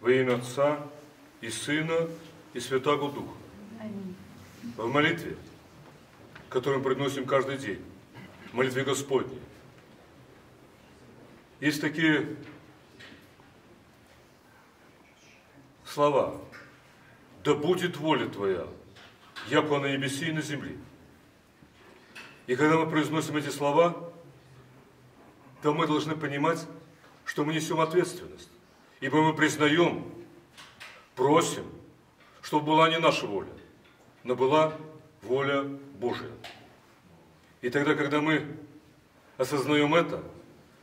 Во имя Отца и Сына и Святаго Духа. В молитве, которую мы приносим каждый день, в молитве Господней, есть такие слова. Да будет воля Твоя, яко на небеси и на земле. И когда мы произносим эти слова, то мы должны понимать, что мы несем ответственность. Ибо мы признаем, просим, чтобы была не наша воля, но была воля Божия. И тогда, когда мы осознаем это,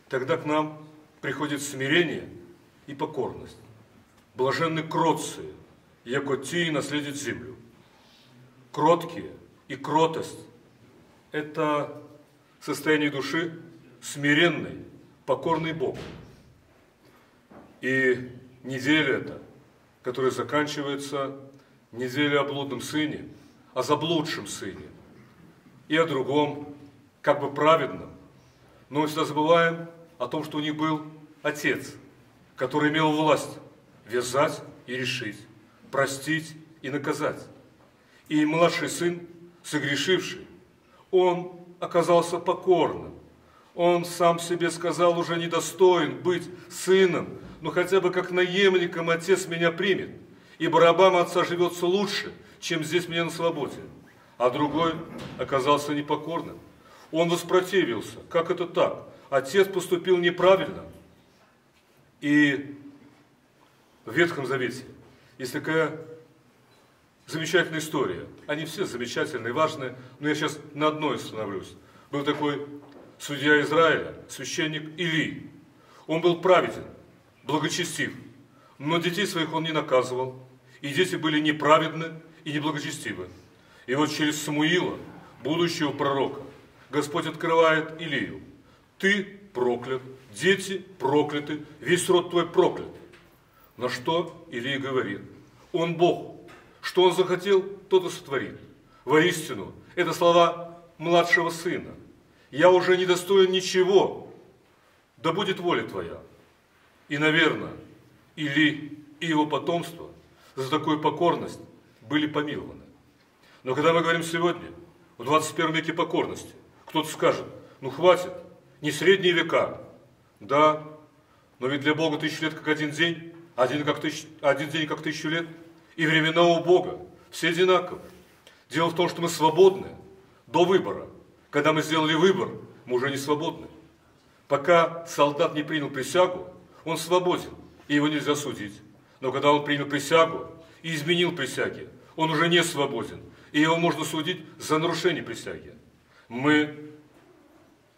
тогда к нам приходит смирение и покорность. Блаженны кротцы, яко те наследят землю. Кроткие и кротость – это состояние души смиренной, покорной Богу. И неделя эта, которая заканчивается неделя о блудном сыне, о заблудшем сыне и о другом, как бы праведном. Но мы всегда забываем о том, что у них был отец, который имел власть вязать и решить, простить и наказать. И младший сын, согрешивший, он оказался покорным. Он сам себе сказал, уже недостоин быть сыном, но хотя бы как наемником отец меня примет, ибо рабам отца живется лучше, чем здесь мне на свободе. А другой оказался непокорным. Он воспротивился. Как это так? Отец поступил неправильно. И в Ветхом Завете есть такая замечательная история. Они все замечательные, важные, но я сейчас на одной остановлюсь. Был такой судья Израиля, священник Или. Он был праведен, благочестив, но детей своих он не наказывал, и дети были неправедны и неблагочестивы. И вот через Самуила, будущего пророка, Господь открывает Илию. Ты проклят, дети прокляты, весь род твой проклят. На что Илия говорит, он Бог, что он захотел, тот и сотворит. Воистину, это слова младшего сына. Я уже не достоин ничего, да будет воля твоя. И, наверное, Или и его потомство за такую покорность были помилованы. Но когда мы говорим сегодня, в 21 веке покорности, кто-то скажет, ну хватит, не средние века. Да, но ведь для Бога тысячу лет как один день, один, как тысяч, один день как тысячу лет. И времена у Бога все одинаковы. Дело в том, что мы свободны до выбора. Когда мы сделали выбор, мы уже не свободны. Пока солдат не принял присягу, он свободен, и его нельзя судить. Но когда он принял присягу и изменил присяги, он уже не свободен, и его можно судить за нарушение присяги. Мы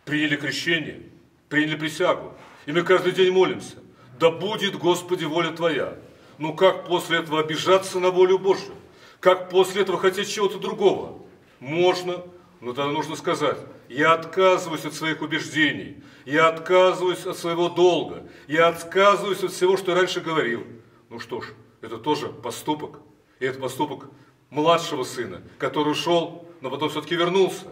приняли крещение, приняли присягу, и мы каждый день молимся. Да будет, Господи, воля Твоя. Ну как после этого обижаться на волю Божью? Как после этого хотеть чего-то другого? Можно, но тогда нужно сказать, я отказываюсь от своих убеждений, я отказываюсь от своего долга, я отказываюсь от всего, что я раньше говорил. Ну что ж, это тоже поступок. И это поступок младшего сына, который ушел, но потом все-таки вернулся.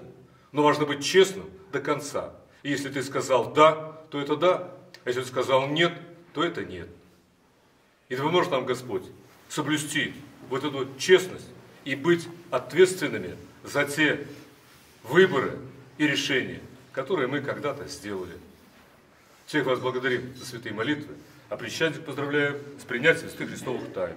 Но важно быть честным до конца. И если ты сказал «да», то это «да». А если ты сказал «нет», то это «нет». И да поможет нам Господь соблюсти вот эту честность и быть ответственными за те выборы и решения, которые мы когда-то сделали. Всех вас благодарим за святые молитвы, а причастник поздравляю с принятием святых Христовых тайн.